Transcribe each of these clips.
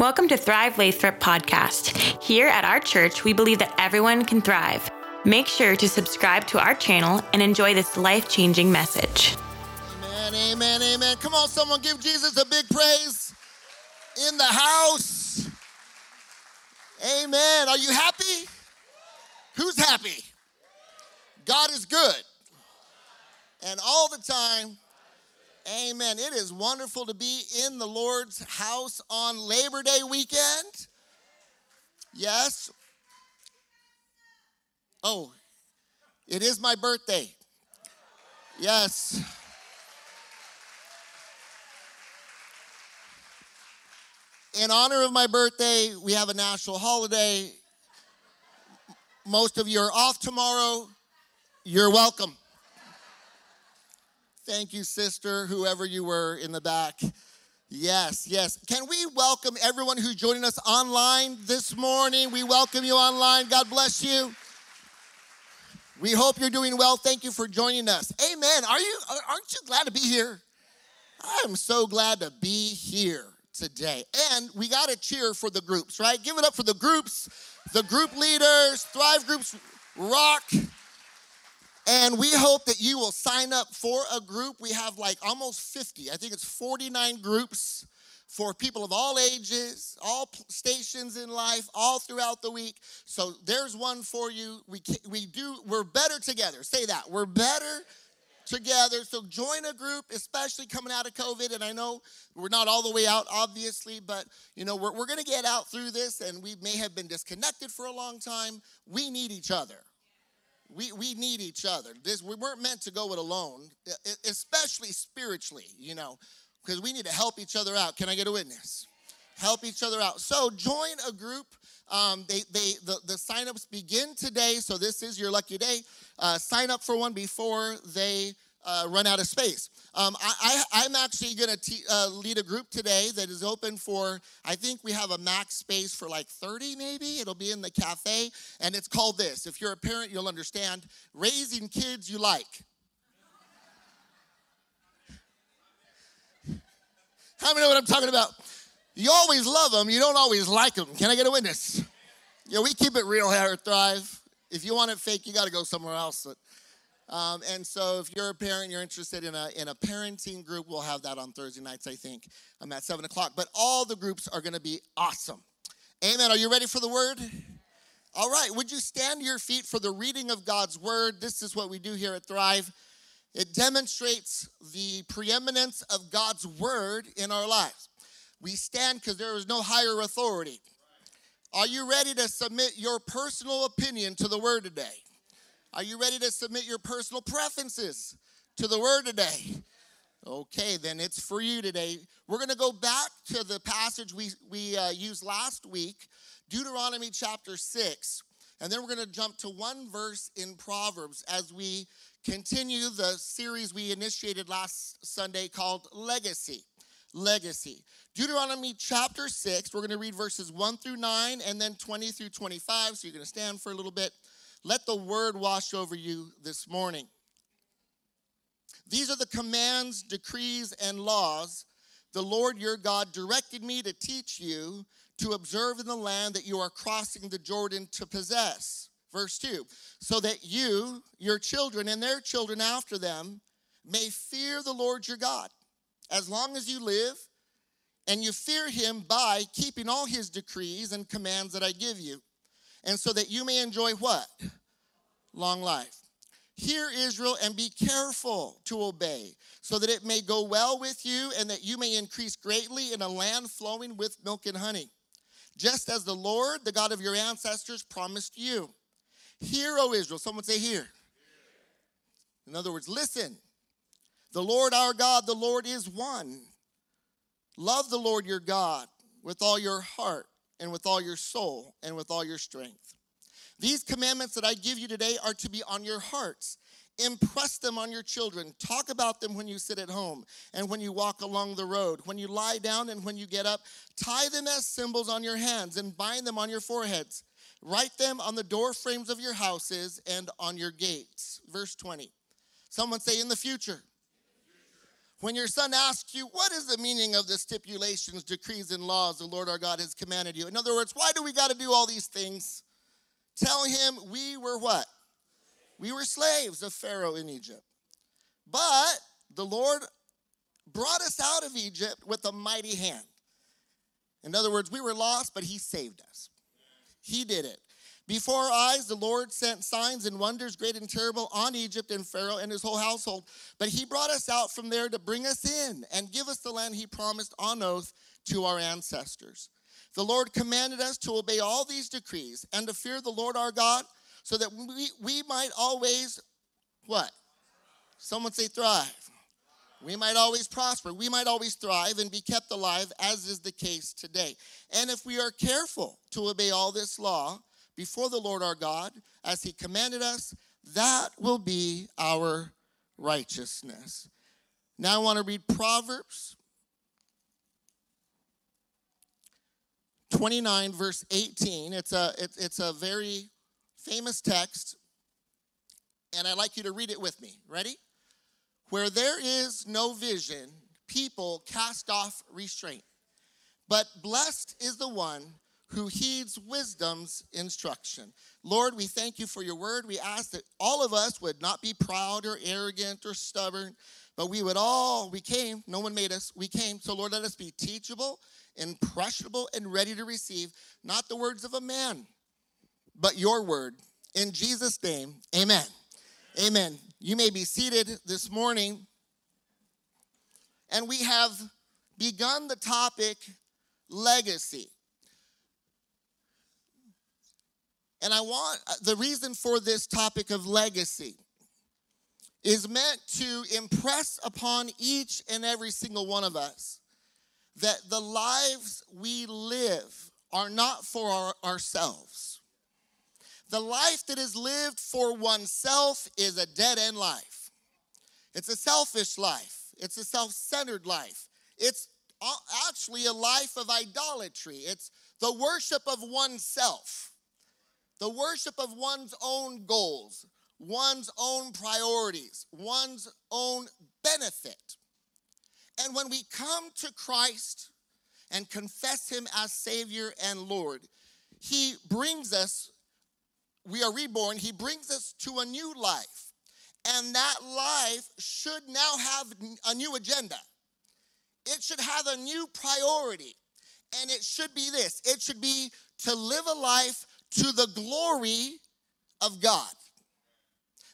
Welcome to Thrive Lathrop podcast. Here at our church, we believe that everyone can thrive. Make sure to subscribe to our channel and enjoy this life changing message. Amen, amen, amen. Come on, someone give Jesus a big praise in the house. Amen. Are you happy? Who's happy? God is good. And all the time, Amen. It is wonderful to be in the Lord's house on Labor Day weekend. Yes. Oh, it is my birthday. Yes. In honor of my birthday, we have a national holiday. Most of you are off tomorrow. You're welcome. Thank you, sister, whoever you were in the back. Yes, yes. Can we welcome everyone who's joining us online this morning? We welcome you online. God bless you. We hope you're doing well. Thank you for joining us. Amen. Are you aren't you glad to be here? I am so glad to be here today. And we got to cheer for the groups, right? Give it up for the groups, the group leaders, Thrive groups rock. And we hope that you will sign up for a group. We have like almost 50, I think it's 49 groups for people of all ages, all stations in life, all throughout the week. So there's one for you. We, we do, we're better together. Say that. We're better together. So join a group, especially coming out of COVID. And I know we're not all the way out, obviously, but you know, we're, we're going to get out through this and we may have been disconnected for a long time. We need each other. We, we need each other. This, we weren't meant to go it alone, especially spiritually, you know, because we need to help each other out. Can I get a witness? Help each other out. So join a group. Um, they, they, the, the signups begin today, so this is your lucky day. Uh, sign up for one before they uh, run out of space. Um, I, am actually going to uh, lead a group today that is open for, I think we have a max space for like 30 maybe. It'll be in the cafe. And it's called this. If you're a parent, you'll understand raising kids you like. How many know what I'm talking about? You always love them, you don't always like them. Can I get a witness? Yeah, we keep it real here at Thrive. If you want it fake, you got to go somewhere else. Um, and so if you're a parent, you're interested in a, in a parenting group, we'll have that on Thursday nights, I think, um, at 7 o'clock. But all the groups are going to be awesome. Amen. Are you ready for the word? All right. Would you stand to your feet for the reading of God's word? This is what we do here at Thrive. It demonstrates the preeminence of God's word in our lives. We stand because there is no higher authority. Are you ready to submit your personal opinion to the word today? Are you ready to submit your personal preferences to the word today? Okay, then it's for you today. We're going to go back to the passage we, we uh, used last week, Deuteronomy chapter 6. And then we're going to jump to one verse in Proverbs as we continue the series we initiated last Sunday called Legacy. Legacy. Deuteronomy chapter 6, we're going to read verses 1 through 9 and then 20 through 25. So you're going to stand for a little bit. Let the word wash over you this morning. These are the commands, decrees, and laws the Lord your God directed me to teach you to observe in the land that you are crossing the Jordan to possess. Verse 2 so that you, your children, and their children after them may fear the Lord your God as long as you live, and you fear him by keeping all his decrees and commands that I give you and so that you may enjoy what? Long life. Hear Israel and be careful to obey, so that it may go well with you and that you may increase greatly in a land flowing with milk and honey, just as the Lord, the God of your ancestors, promised you. Hear, O Israel. Someone say, Hear. In other words, listen. The Lord our God, the Lord is one. Love the Lord your God with all your heart and with all your soul and with all your strength. These commandments that I give you today are to be on your hearts. Impress them on your children. Talk about them when you sit at home and when you walk along the road, when you lie down and when you get up. Tie them as symbols on your hands and bind them on your foreheads. Write them on the door frames of your houses and on your gates. Verse 20. Someone say, in the future. When your son asks you, What is the meaning of the stipulations, decrees, and laws the Lord our God has commanded you? In other words, why do we got to do all these things? Tell him we were what? We were slaves of Pharaoh in Egypt. But the Lord brought us out of Egypt with a mighty hand. In other words, we were lost, but he saved us. He did it. Before our eyes, the Lord sent signs and wonders, great and terrible, on Egypt and Pharaoh and his whole household. But he brought us out from there to bring us in and give us the land he promised on oath to our ancestors. The Lord commanded us to obey all these decrees and to fear the Lord our God so that we, we might always, what? Someone say thrive. We might always prosper. We might always thrive and be kept alive, as is the case today. And if we are careful to obey all this law before the Lord our God, as he commanded us, that will be our righteousness. Now I want to read Proverbs 29, verse 18. It's a, it's a very famous text, and I'd like you to read it with me. Ready? Where there is no vision, people cast off restraint. But blessed is the one who heeds wisdom's instruction. Lord, we thank you for your word. We ask that all of us would not be proud or arrogant or stubborn, but we would all, we came, no one made us, we came. So, Lord, let us be teachable, impressionable, and ready to receive not the words of a man, but your word. In Jesus' name, amen. Amen. You may be seated this morning. And we have begun the topic legacy. And I want uh, the reason for this topic of legacy is meant to impress upon each and every single one of us that the lives we live are not for our, ourselves. The life that is lived for oneself is a dead end life. It's a selfish life. It's a self centered life. It's actually a life of idolatry. It's the worship of oneself, the worship of one's own goals, one's own priorities, one's own benefit. And when we come to Christ and confess Him as Savior and Lord, He brings us we are reborn, he brings us to a new life. And that life should now have a new agenda. It should have a new priority. And it should be this it should be to live a life to the glory of God.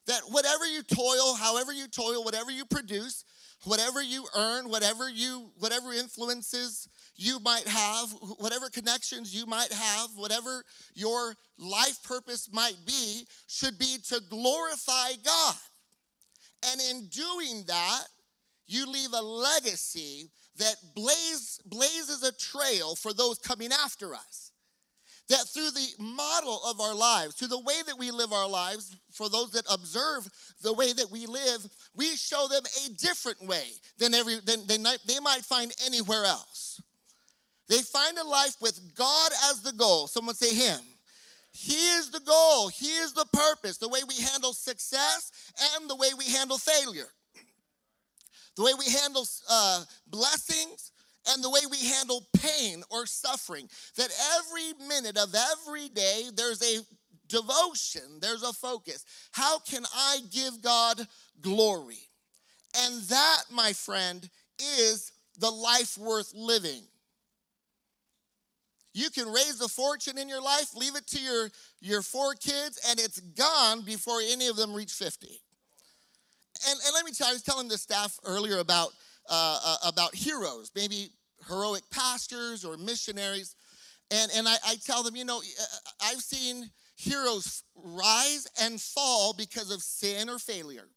That whatever you toil, however you toil, whatever you produce, whatever you earn, whatever you whatever influences you might have, whatever connections you might have, whatever your life purpose might be, should be to glorify God. And in doing that, you leave a legacy that blaze, blazes a trail for those coming after us. That through the model of our lives, through the way that we live our lives, for those that observe the way that we live, we show them a different way than, every, than, than they might find anywhere else. They find a life with God as the goal. Someone say Him. He is the goal, He is the purpose, the way we handle success and the way we handle failure, the way we handle uh, blessings and the way we handle pain or suffering. That every minute of every day, there's a devotion, there's a focus. How can I give God glory? And that, my friend, is the life worth living. You can raise a fortune in your life, leave it to your, your four kids, and it's gone before any of them reach 50. And, and let me tell you, I was telling the staff earlier about, uh, uh, about heroes, maybe heroic pastors or missionaries. And, and I, I tell them, you know, I've seen heroes rise and fall because of sin or failure.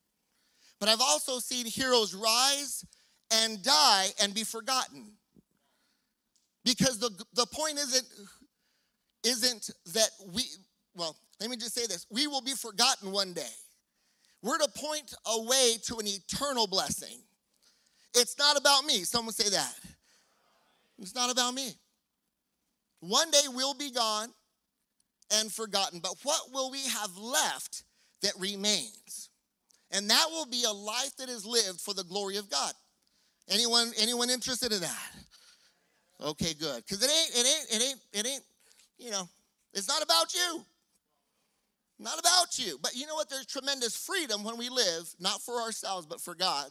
But I've also seen heroes rise and die and be forgotten. Because the, the point isn't, isn't that we, well, let me just say this we will be forgotten one day. We're to point a way to an eternal blessing. It's not about me. Someone say that. It's not about me. One day we'll be gone and forgotten, but what will we have left that remains? And that will be a life that is lived for the glory of God. Anyone anyone interested in that? Okay, good. Because it ain't, it ain't, it ain't, it ain't, you know, it's not about you. Not about you. But you know what? There's tremendous freedom when we live, not for ourselves, but for God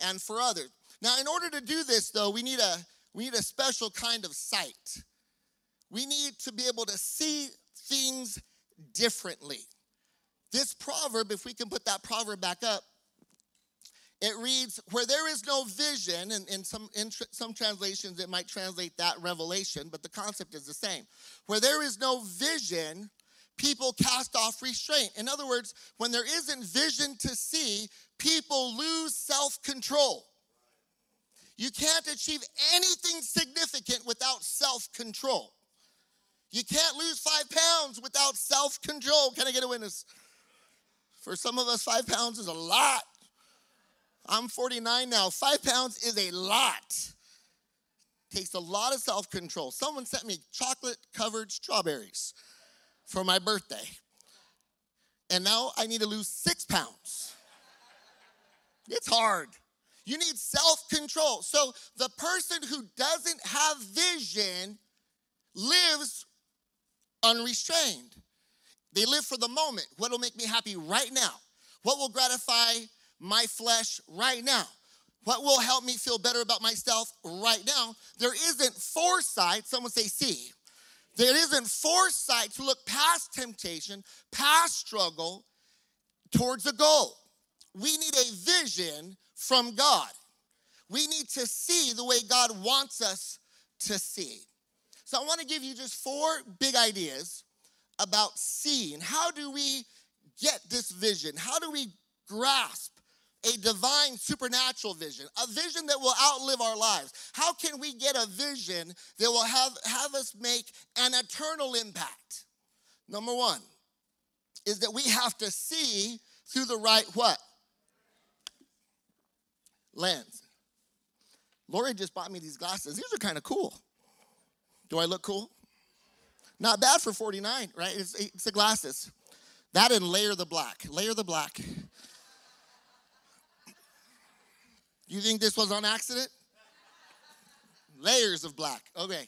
and for others. Now, in order to do this, though, we need a we need a special kind of sight. We need to be able to see things differently. This proverb, if we can put that proverb back up, it reads, Where there is no vision, and in some, in tr- some translations it might translate that revelation, but the concept is the same. Where there is no vision, people cast off restraint. In other words, when there isn't vision to see, people lose self control. You can't achieve anything significant without self control. You can't lose five pounds without self control. Can I get a witness? For some of us, five pounds is a lot. I'm 49 now. Five pounds is a lot. Takes a lot of self control. Someone sent me chocolate covered strawberries for my birthday. And now I need to lose six pounds. It's hard. You need self control. So the person who doesn't have vision lives unrestrained. They live for the moment. What will make me happy right now? What will gratify my flesh right now? What will help me feel better about myself right now? There isn't foresight, someone say, see. There isn't foresight to look past temptation, past struggle, towards a goal. We need a vision from God. We need to see the way God wants us to see. So I want to give you just four big ideas about seeing. How do we get this vision? How do we grasp a divine supernatural vision, a vision that will outlive our lives? How can we get a vision that will have, have us make an eternal impact? Number one is that we have to see through the right what? Lens. Lori just bought me these glasses. These are kind of cool. Do I look cool? Not bad for 49, right? It's, it's the glasses. That and layer the black. Layer the black. You think this was on accident? Layers of black. Okay.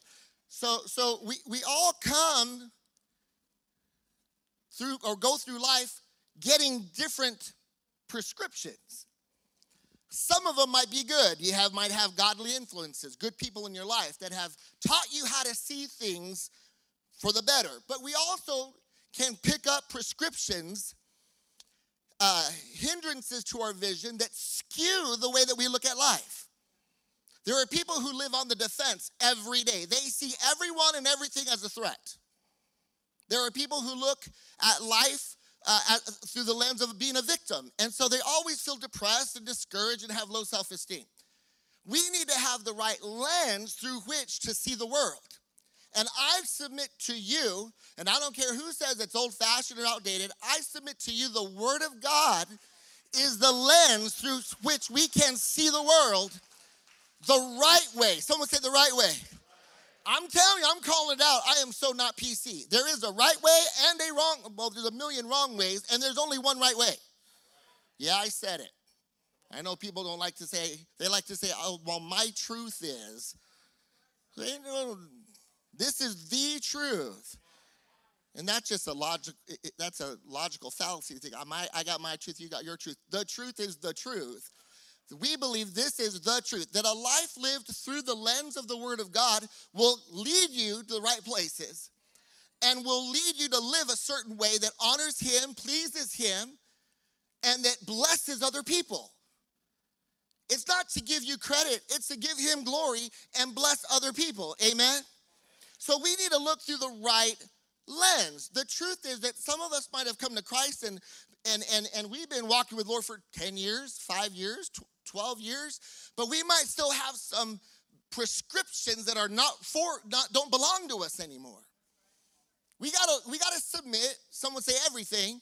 So so we, we all come through or go through life getting different prescriptions. Some of them might be good. You have might have godly influences, good people in your life that have taught you how to see things for the better. But we also can pick up prescriptions, uh, hindrances to our vision that skew the way that we look at life. There are people who live on the defense every day. They see everyone and everything as a threat. There are people who look at life uh, at, through the lens of being a victim. And so they always feel depressed and discouraged and have low self esteem. We need to have the right lens through which to see the world. And I submit to you, and I don't care who says it's old fashioned or outdated, I submit to you the Word of God is the lens through which we can see the world the right way. Someone say the right way. I'm telling you, I'm calling it out. I am so not PC. There is a right way and a wrong. Well, there's a million wrong ways, and there's only one right way. Yeah, I said it. I know people don't like to say, they like to say, oh, well, my truth is. This is the truth. And that's just a logic, that's a logical fallacy to think, I got my truth, you got your truth. The truth is the truth. We believe this is the truth that a life lived through the lens of the Word of God will lead you to the right places and will lead you to live a certain way that honors Him, pleases Him, and that blesses other people. It's not to give you credit, it's to give Him glory and bless other people. Amen? So we need to look through the right lens. The truth is that some of us might have come to Christ and and and and we've been walking with Lord for 10 years, 5 years, 12 years, but we might still have some prescriptions that are not for not don't belong to us anymore. We got to we got to submit, someone say everything,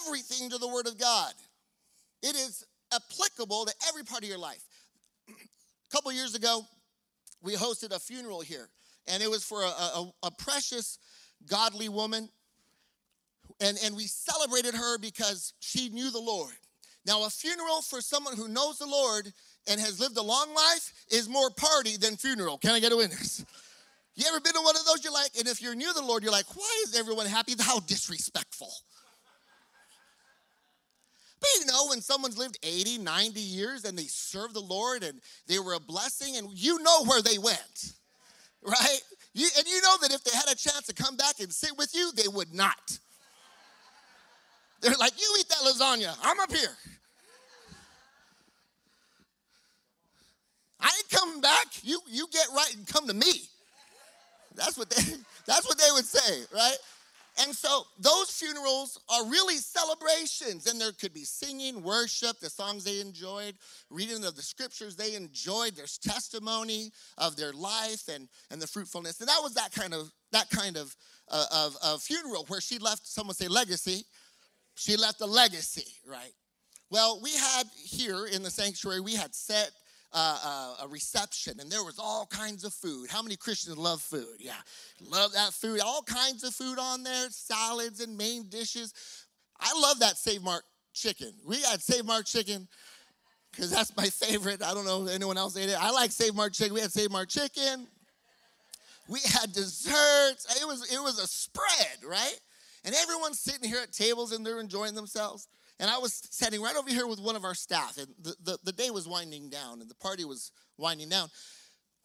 everything to the word of God. It is applicable to every part of your life. a couple years ago, we hosted a funeral here, and it was for a, a, a precious godly woman. And, and we celebrated her because she knew the Lord. Now, a funeral for someone who knows the Lord and has lived a long life is more party than funeral. Can I get a witness? You ever been to one of those? You're like, and if you're near the Lord, you're like, why is everyone happy? How disrespectful. But you know, when someone's lived 80, 90 years and they served the Lord and they were a blessing, and you know where they went, right? You, and you know that if they had a chance to come back and sit with you, they would not. They're like, you eat that lasagna, I'm up here. I ain't coming back. You, you get right and come to me. That's what they, that's what they would say, right? And so those funerals are really celebrations, and there could be singing, worship, the songs they enjoyed, reading of the scriptures they enjoyed. There's testimony of their life and, and the fruitfulness, and that was that kind of that kind of, uh, of, of funeral where she left. Someone say legacy. She left a legacy, right? Well, we had here in the sanctuary, we had set uh, a reception and there was all kinds of food. How many Christians love food? Yeah, love that food. All kinds of food on there, salads and main dishes. I love that Save Mart chicken. We had Save Mart chicken because that's my favorite. I don't know if anyone else ate it. I like Save Mart chicken. We had Save Mart chicken. We had desserts. It was it was a spread, right? And everyone's sitting here at tables and they're enjoying themselves. And I was sitting right over here with one of our staff, and the, the, the day was winding down, and the party was winding down.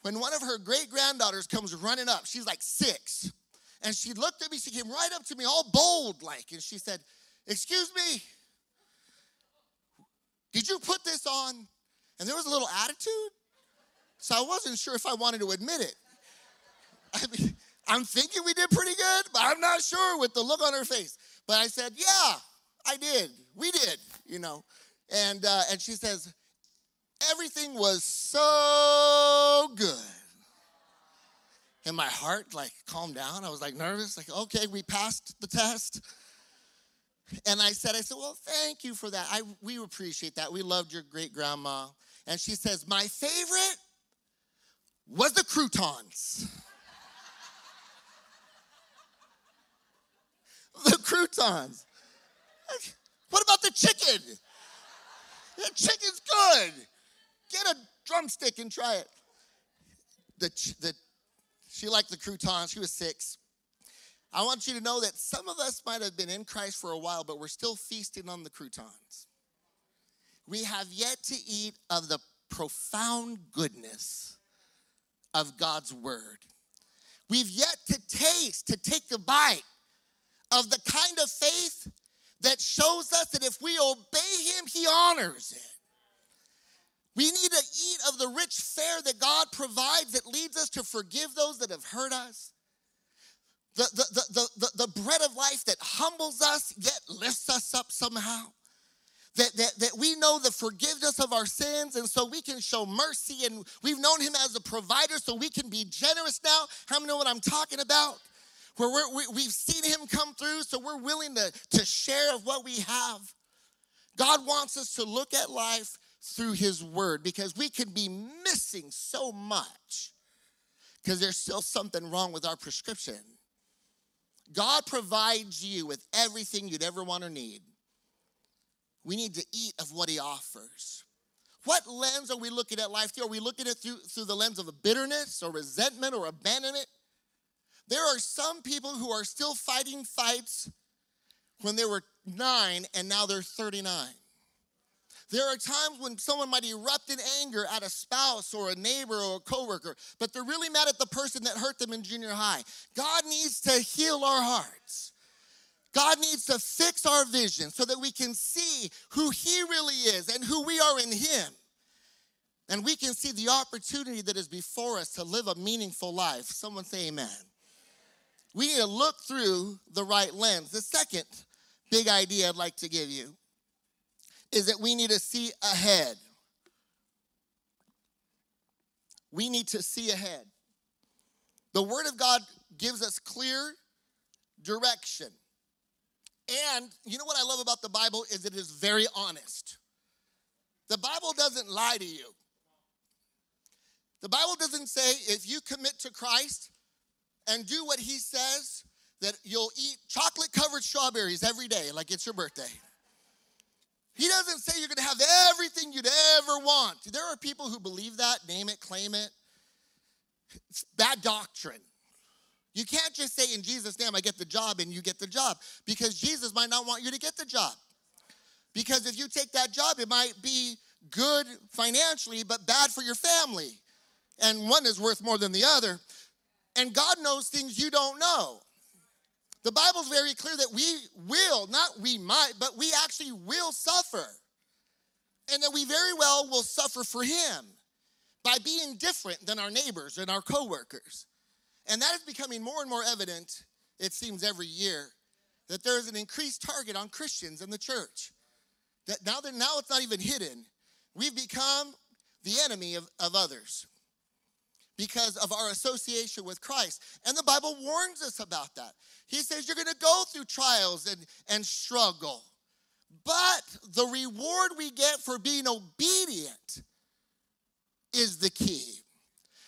When one of her great granddaughters comes running up, she's like six, and she looked at me, she came right up to me, all bold like, and she said, Excuse me, did you put this on? And there was a little attitude. So I wasn't sure if I wanted to admit it. I mean, I'm thinking we did pretty good, but I'm not sure with the look on her face. But I said, Yeah, I did. We did, you know. And uh, and she says, everything was so good. And my heart like calmed down. I was like nervous, like, okay, we passed the test. And I said, I said, well, thank you for that. I we appreciate that. We loved your great grandma. And she says, my favorite was the croutons. the croutons. What about the chicken? The chicken's good. Get a drumstick and try it. The, the, she liked the croutons. She was six. I want you to know that some of us might have been in Christ for a while, but we're still feasting on the croutons. We have yet to eat of the profound goodness of God's word. We've yet to taste, to take a bite of the kind of faith that shows us that if we obey him, he honors it. We need to eat of the rich fare that God provides that leads us to forgive those that have hurt us. The, the, the, the, the, bread of life that humbles us yet lifts us up somehow. That, that, that we know the forgiveness of our sins and so we can show mercy and we've known him as a provider so we can be generous now. How many know what I'm talking about? Where we we've seen him come through, so we're willing to, to share of what we have. God wants us to look at life through his word because we can be missing so much because there's still something wrong with our prescription. God provides you with everything you'd ever want or need. We need to eat of what he offers. What lens are we looking at life through? Are we looking at it through, through the lens of bitterness or resentment or abandonment? There are some people who are still fighting fights when they were nine and now they're 39. There are times when someone might erupt in anger at a spouse or a neighbor or a coworker, but they're really mad at the person that hurt them in junior high. God needs to heal our hearts. God needs to fix our vision so that we can see who He really is and who we are in Him. And we can see the opportunity that is before us to live a meaningful life. Someone say, Amen we need to look through the right lens. The second big idea I'd like to give you is that we need to see ahead. We need to see ahead. The Word of God gives us clear direction. And you know what I love about the Bible is it is very honest. The Bible doesn't lie to you. The Bible doesn't say if you commit to Christ, and do what he says, that you'll eat chocolate covered strawberries every day like it's your birthday. He doesn't say you're to have everything you'd ever want. There are people who believe that, name it, claim it. It's bad doctrine. You can't just say in Jesus' name, I get the job, and you get the job, because Jesus might not want you to get the job. Because if you take that job, it might be good financially, but bad for your family. And one is worth more than the other. And God knows things you don't know. The Bible's very clear that we will, not we might, but we actually will suffer. And that we very well will suffer for Him by being different than our neighbors and our coworkers. And that is becoming more and more evident, it seems, every year, that there is an increased target on Christians and the church. That now that now it's not even hidden. We've become the enemy of, of others because of our association with Christ. And the Bible warns us about that. He says you're going to go through trials and, and struggle, but the reward we get for being obedient is the key.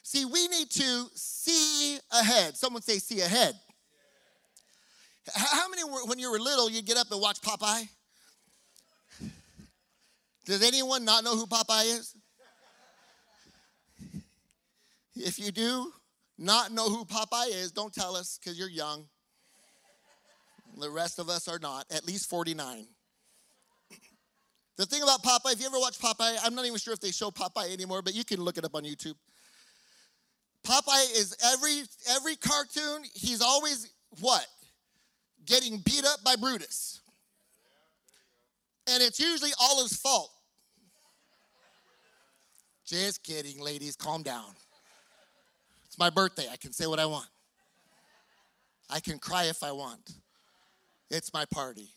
See, we need to see ahead. Someone say, see ahead. How many, when you were little, you'd get up and watch Popeye? Does anyone not know who Popeye is? If you do not know who Popeye is, don't tell us because you're young. The rest of us are not, at least 49. The thing about Popeye, if you ever watch Popeye, I'm not even sure if they show Popeye anymore, but you can look it up on YouTube. Popeye is every every cartoon, he's always what? Getting beat up by Brutus. And it's usually all his fault. Just kidding, ladies, calm down. It's my birthday. I can say what I want. I can cry if I want. It's my party.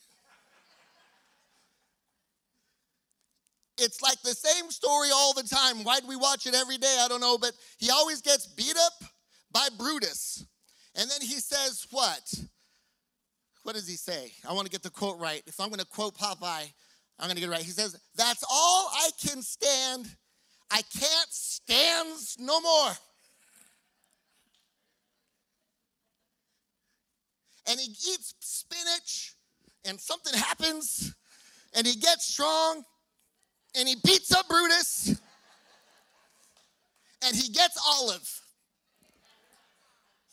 It's like the same story all the time. Why do we watch it every day? I don't know, but he always gets beat up by Brutus. And then he says, What? What does he say? I want to get the quote right. If I'm going to quote Popeye, I'm going to get it right. He says, That's all I can stand. I can't stand no more. And he eats spinach, and something happens, and he gets strong, and he beats up Brutus, and he gets Olive.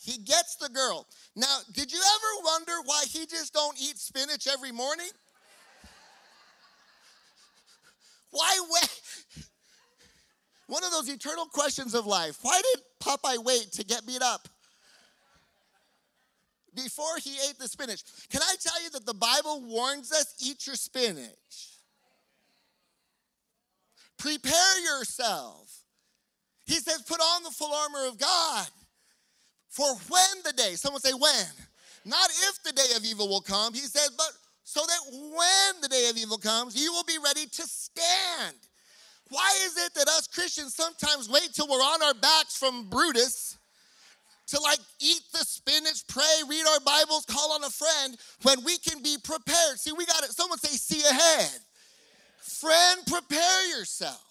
He gets the girl. Now, did you ever wonder why he just don't eat spinach every morning? Why wait? One of those eternal questions of life. Why did Popeye wait to get beat up? Before he ate the spinach. Can I tell you that the Bible warns us eat your spinach? Prepare yourself. He says, put on the full armor of God. For when the day, someone say when, not if the day of evil will come, he says, but so that when the day of evil comes, you will be ready to stand. Why is it that us Christians sometimes wait till we're on our backs from Brutus to like eat the spinach, pray, read our Bibles, call on a friend when we can be prepared. See, we got it. Someone say, see ahead. Friend, prepare yourself.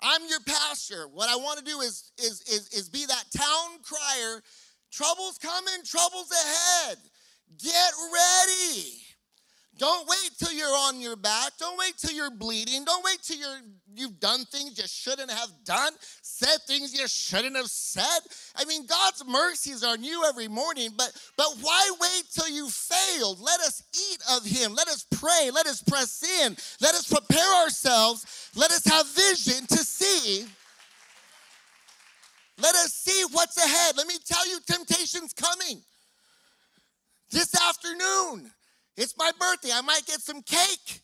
I'm your pastor. What I want to do is, is, is, is be that town crier. Trouble's coming, trouble's ahead. Get ready. Don't wait till you're on your back. Don't wait till you're bleeding. Don't wait till you're you've done things you shouldn't have done, said things you shouldn't have said. I mean, God's mercies are new every morning, but but why wait till you failed? Let us eat of him. Let us pray. Let us press in. Let us prepare ourselves. Let us have vision to see. Let us see what's ahead. Let me tell you, temptation's coming. This afternoon, it's my birthday. I might get some cake.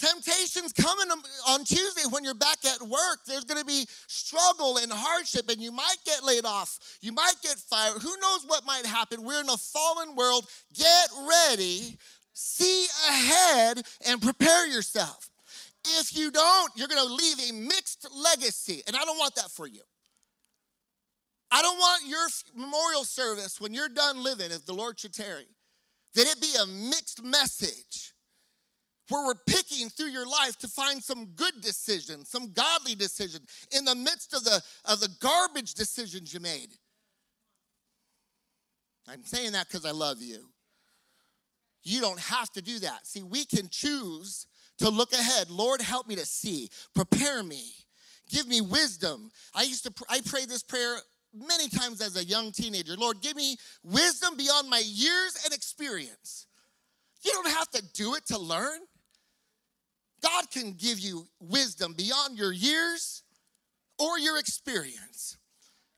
Temptation's coming on Tuesday when you're back at work. There's going to be struggle and hardship, and you might get laid off. You might get fired. Who knows what might happen? We're in a fallen world. Get ready, see ahead, and prepare yourself. If you don't, you're going to leave a mixed legacy, and I don't want that for you. I don't want your memorial service when you're done living, if the Lord should tarry, that it be a mixed message where we're picking through your life to find some good decisions, some godly decisions in the midst of the, of the garbage decisions you made. I'm saying that because I love you. You don't have to do that. See, we can choose to look ahead. Lord, help me to see. Prepare me. Give me wisdom. I used to I pray this prayer many times as a young teenager. Lord, give me wisdom beyond my years and experience. You don't have to do it to learn. God can give you wisdom beyond your years or your experience.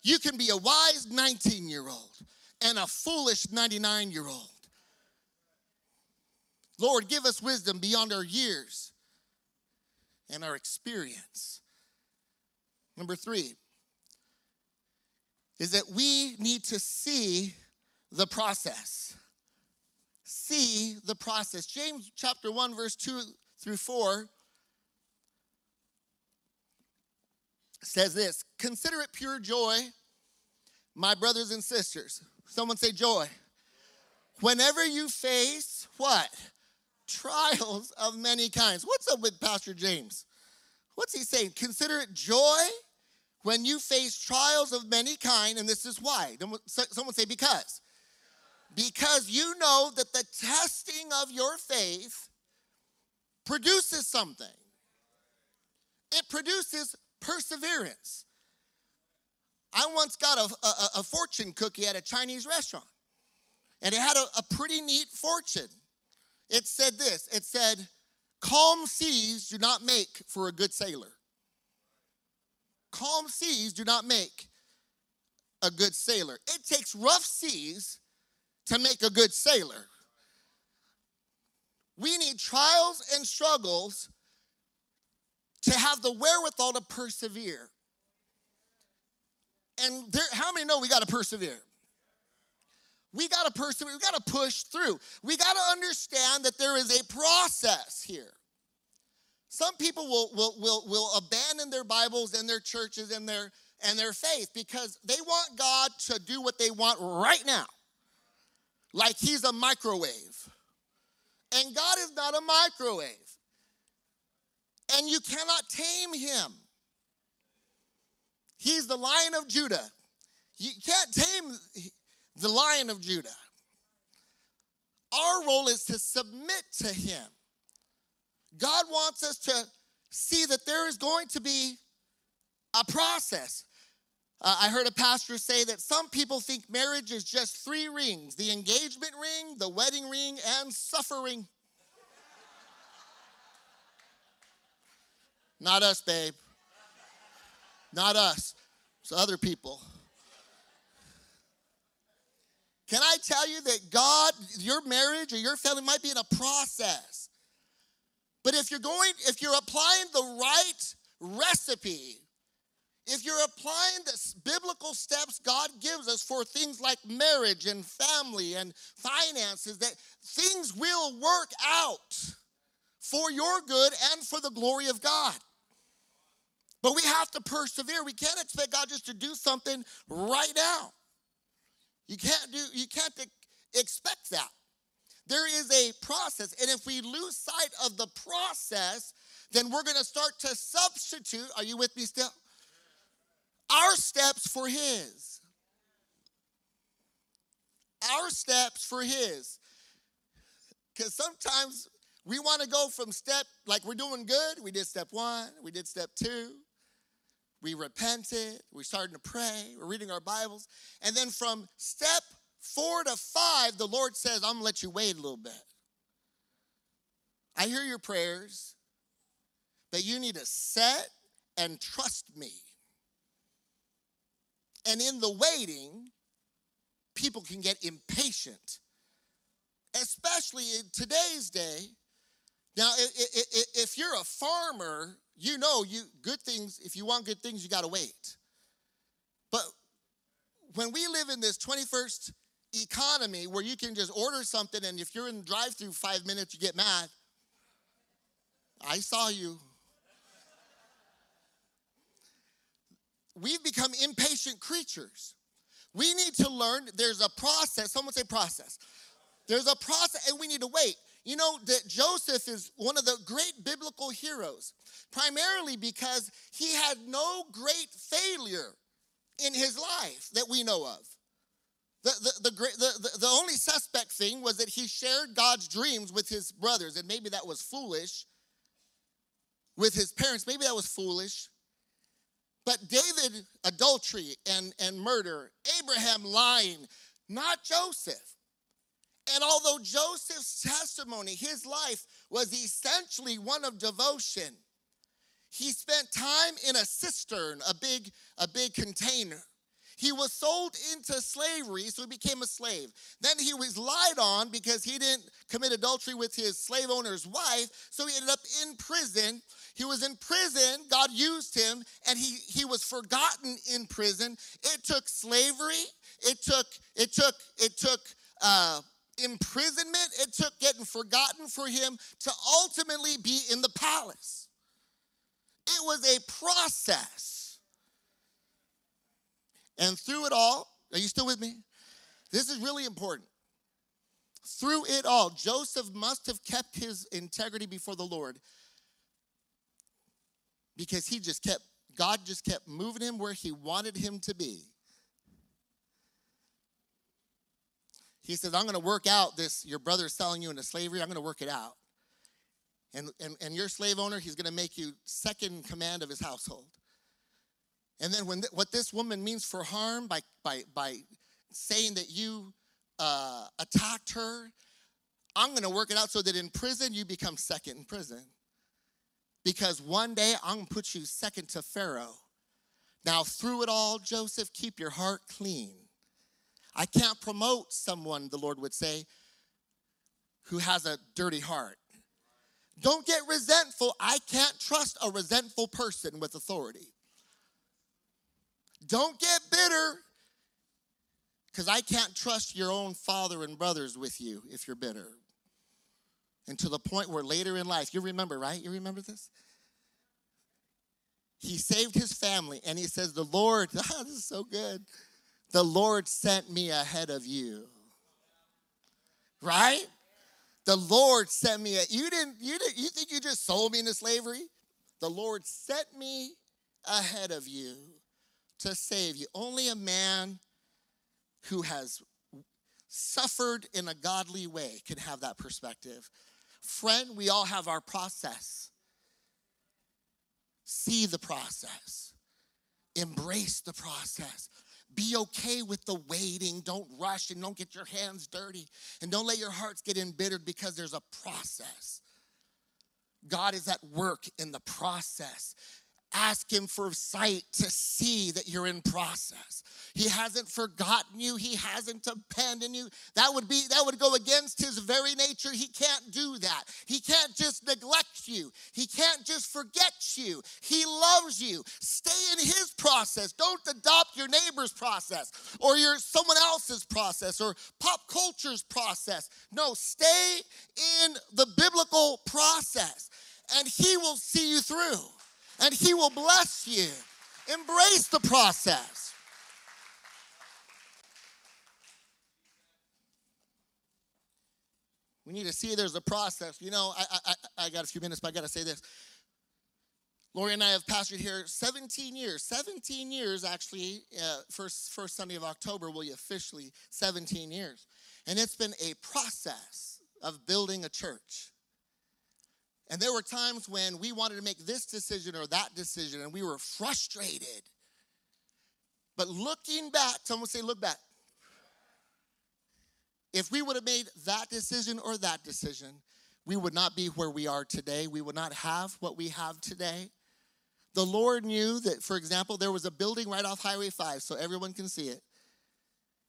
You can be a wise 19 year old and a foolish 99 year old. Lord, give us wisdom beyond our years and our experience. Number three is that we need to see the process. See the process. James chapter 1, verse 2 through 4 says this Consider it pure joy, my brothers and sisters. Someone say joy. Whenever you face what? Trials of many kinds. What's up with Pastor James? What's he saying? Consider it joy when you face trials of many kind, and this is why. Someone say because. Because you know that the testing of your faith produces something. It produces perseverance. I once got a, a, a, fortune cookie at a Chinese restaurant, and it had a, a pretty neat fortune. It said this it said, Calm seas do not make for a good sailor. Calm seas do not make a good sailor. It takes rough seas to make a good sailor. We need trials and struggles to have the wherewithal to persevere. And there, how many know we got to persevere? We got to persevere. We got to push through. We got to understand that there is a process here. Some people will, will, will, will abandon their Bibles and their churches and their, and their faith because they want God to do what they want right now, like He's a microwave. And God is not a microwave. And you cannot tame Him. He's the lion of Judah. You can't tame the lion of Judah. Our role is to submit to Him. God wants us to see that there is going to be a process. Uh, I heard a pastor say that some people think marriage is just three rings the engagement ring, the wedding ring, and suffering. Not us, babe. Not us. It's other people. Can I tell you that God, your marriage or your family might be in a process? But if you're going, if you're applying the right recipe, if you're applying the biblical steps God gives us for things like marriage and family and finances, that things will work out for your good and for the glory of God. But we have to persevere. We can't expect God just to do something right now. You can't do you can't expect that. There is a process. And if we lose sight of the process, then we're going to start to substitute, are you with me still? Our steps for His. Our steps for His. Because sometimes we want to go from step, like we're doing good. We did step one, we did step two, we repented, we're starting to pray, we're reading our Bibles. And then from step four to five, the Lord says, I'm gonna let you wait a little bit. I hear your prayers, but you need to set and trust me. And in the waiting, people can get impatient, especially in today's day. Now, if you're a farmer, you know you good things. If you want good things, you got to wait. But when we live in this 21st economy where you can just order something and if you're in drive through five minutes, you get mad. I saw you. We've become impatient creatures. We need to learn there's a process. Someone say process. There's a process, and we need to wait. You know that Joseph is one of the great biblical heroes, primarily because he had no great failure in his life that we know of. The, the, the, the, the, the only suspect thing was that he shared God's dreams with his brothers, and maybe that was foolish. With his parents, maybe that was foolish. But David, adultery and, and murder, Abraham lying, not Joseph. And although Joseph's testimony, his life was essentially one of devotion, he spent time in a cistern, a big, a big container. He was sold into slavery, so he became a slave. Then he was lied on because he didn't commit adultery with his slave owner's wife, so he ended up in prison. He was in prison, God used him, and he, he was forgotten in prison. It took slavery, it took, it took, it took uh, imprisonment, it took getting forgotten for him to ultimately be in the palace. It was a process. And through it all, are you still with me? This is really important. Through it all, Joseph must have kept his integrity before the Lord because he just kept, God just kept moving him where he wanted him to be. He says, I'm going to work out this, your brother is selling you into slavery, I'm going to work it out. And, and, and your slave owner, he's going to make you second command of his household. And then when th- what this woman means for harm by, by, by saying that you uh, attacked her, I'm going to work it out so that in prison you become second in prison. Because one day I'm going to put you second to Pharaoh. Now, through it all, Joseph, keep your heart clean. I can't promote someone, the Lord would say, who has a dirty heart. Don't get resentful. I can't trust a resentful person with authority. Don't get bitter because I can't trust your own father and brothers with you if you're bitter. And to the point where later in life, you remember, right? You remember this? He saved his family and he says, The Lord, ah, this is so good. The Lord sent me ahead of you. Right? The Lord sent me. You didn't. You didn't. You think you just sold me into slavery? The Lord sent me ahead of you to save you. Only a man who has suffered in a godly way can have that perspective. Friend, we all have our process. See the process, embrace the process. Be okay with the waiting. Don't rush and don't get your hands dirty. And don't let your hearts get embittered because there's a process. God is at work in the process. Ask him for sight to see that you're in process. He hasn't forgotten you. He hasn't abandoned you. That would be that would go against his very nature. He can't do that. He can't just neglect you. He can't just forget you. He loves you. Stay in his process. Don't adopt your neighbor's process or your someone else's process or pop culture's process. No, stay in the biblical process and he will see you through and He will bless you. Embrace the process. We need to see there's a process. You know, I, I, I got a few minutes, but I got to say this. Lori and I have pastored here 17 years. 17 years, actually. Uh, first, first Sunday of October will be officially 17 years. And it's been a process of building a church. And there were times when we wanted to make this decision or that decision and we were frustrated. But looking back, someone say, look back. If we would have made that decision or that decision, we would not be where we are today. We would not have what we have today. The Lord knew that, for example, there was a building right off Highway 5 so everyone can see it.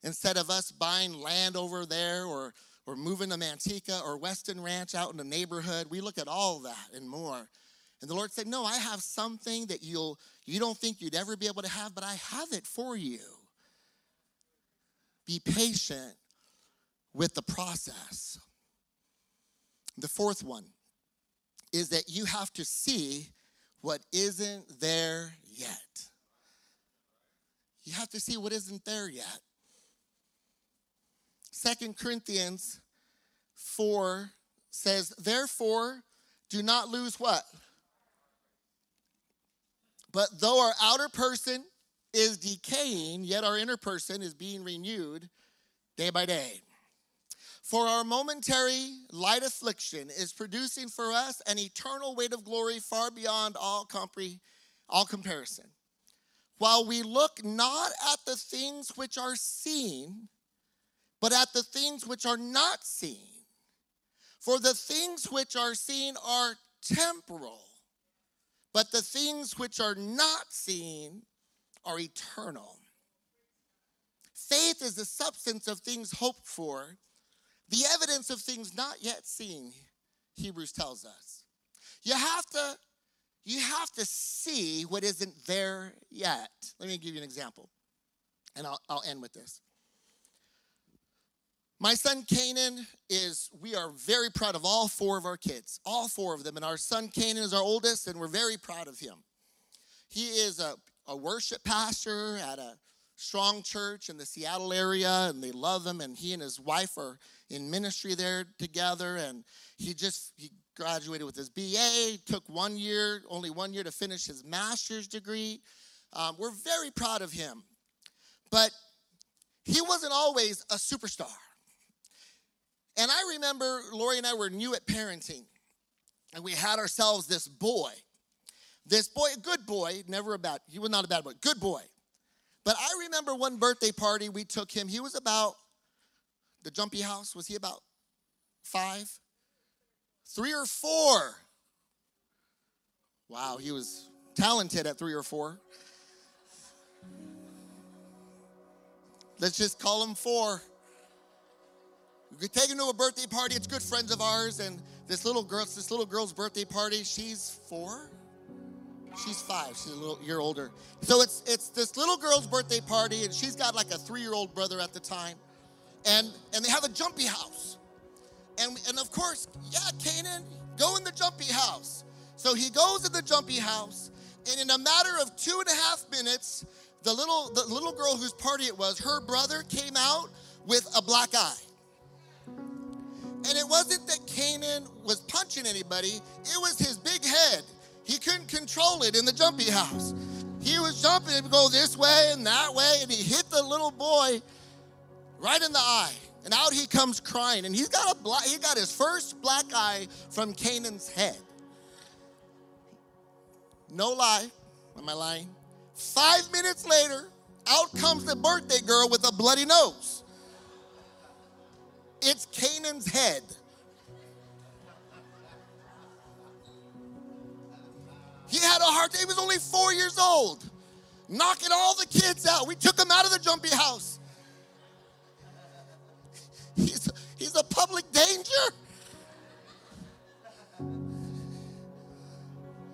Instead of us buying land over there or or moving to Manteca or Weston Ranch out in the neighborhood. We look at all that and more. And the Lord said, No, I have something that you'll you don't think you'd ever be able to have, but I have it for you. Be patient with the process. The fourth one is that you have to see what isn't there yet. You have to see what isn't there yet. Second Corinthians 4 says, Therefore, do not lose what? But though our outer person is decaying, yet our inner person is being renewed day by day. For our momentary light affliction is producing for us an eternal weight of glory far beyond all, compre- all comparison. While we look not at the things which are seen, but at the things which are not seen. For the things which are seen are temporal, but the things which are not seen are eternal. Faith is the substance of things hoped for, the evidence of things not yet seen, Hebrews tells us. You have to you have to see what isn't there yet. Let me give you an example, and I'll, I'll end with this. My son Canaan is, we are very proud of all four of our kids, all four of them. And our son Canaan is our oldest, and we're very proud of him. He is a, a worship pastor at a strong church in the Seattle area, and they love him. And he and his wife are in ministry there together. And he just, he graduated with his BA, took one year, only one year to finish his master's degree. Um, we're very proud of him. But he wasn't always a superstar. And I remember Lori and I were new at parenting, and we had ourselves this boy. This boy, a good boy, never a bad, he was not a bad boy, good boy. But I remember one birthday party we took him. He was about the jumpy house. Was he about five? Three or four? Wow, he was talented at three or four. Let's just call him four. We take him to a birthday party. It's good friends of ours, and this little girl, this little girl's birthday party. She's four. She's five. She's a little year older. So it's it's this little girl's birthday party, and she's got like a three-year-old brother at the time, and and they have a jumpy house, and and of course, yeah, Canaan, go in the jumpy house. So he goes in the jumpy house, and in a matter of two and a half minutes, the little the little girl whose party it was, her brother came out with a black eye. And it wasn't that Canaan was punching anybody, it was his big head. He couldn't control it in the jumpy house. He was jumping and go this way and that way, and he hit the little boy right in the eye. And out he comes crying. And he's got a black, he got his first black eye from Canaan's head. No lie. Am I lying? Five minutes later, out comes the birthday girl with a bloody nose. It's Canaan's head. He had a heart. He was only four years old, knocking all the kids out. We took him out of the jumpy house. He's, he's a public danger.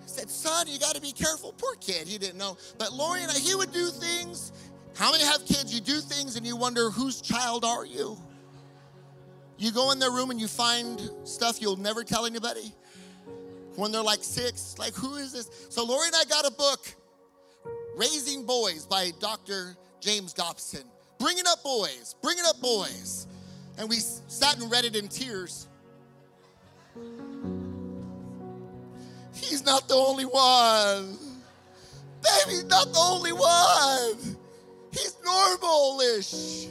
Said, Son, you got to be careful. Poor kid, he didn't know. But Lori and I, he would do things. How many have kids? You do things and you wonder, whose child are you? You go in their room and you find stuff you'll never tell anybody. When they're like six, like, who is this? So Lori and I got a book, Raising Boys by Dr. James Dobson. Bringing up boys, bringing up boys. And we sat and read it in tears. He's not the only one. Baby's not the only one. He's normal-ish.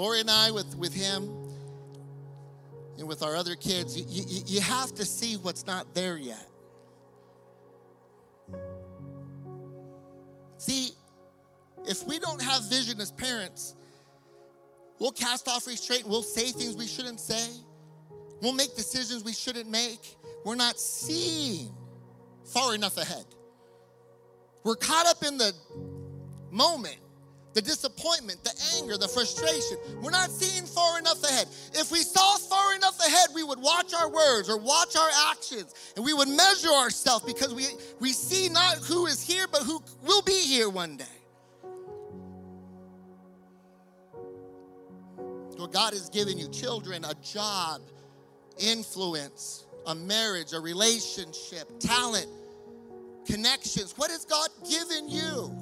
Lori and I, with, with him and with our other kids, you, you, you have to see what's not there yet. See, if we don't have vision as parents, we'll cast off restraint, we'll say things we shouldn't say, we'll make decisions we shouldn't make. We're not seeing far enough ahead. We're caught up in the moment the disappointment, the anger, the frustration. We're not seeing far enough ahead. If we saw far enough ahead, we would watch our words or watch our actions and we would measure ourselves because we, we see not who is here, but who will be here one day. So God has given you children, a job, influence, a marriage, a relationship, talent, connections. What has God given you?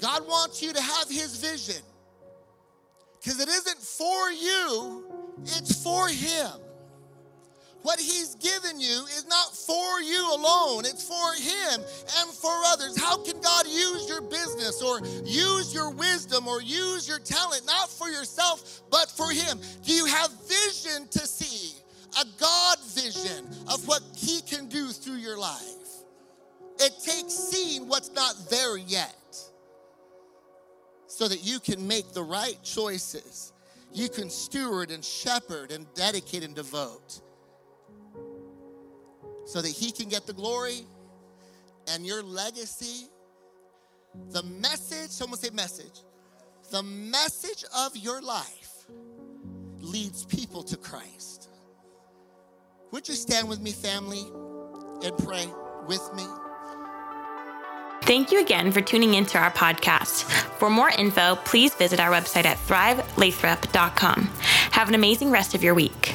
God wants you to have His vision because it isn't for you, it's for Him. what He's given you is not for you alone, it's for Him and for others. How can God use your business or use your wisdom or use your talent, not for yourself, but for Him? Do you have vision to see? A God vision of what He can do through your life. It takes seeing what's not there yet so that you can make the right choices. You can steward and shepherd and dedicate and devote so that He can get the glory and your legacy. The message, someone say message, the message of your life leads people to Christ. Would you stand with me, family, and pray with me? Thank you again for tuning into our podcast. For more info, please visit our website at thrivelathrop.com. Have an amazing rest of your week.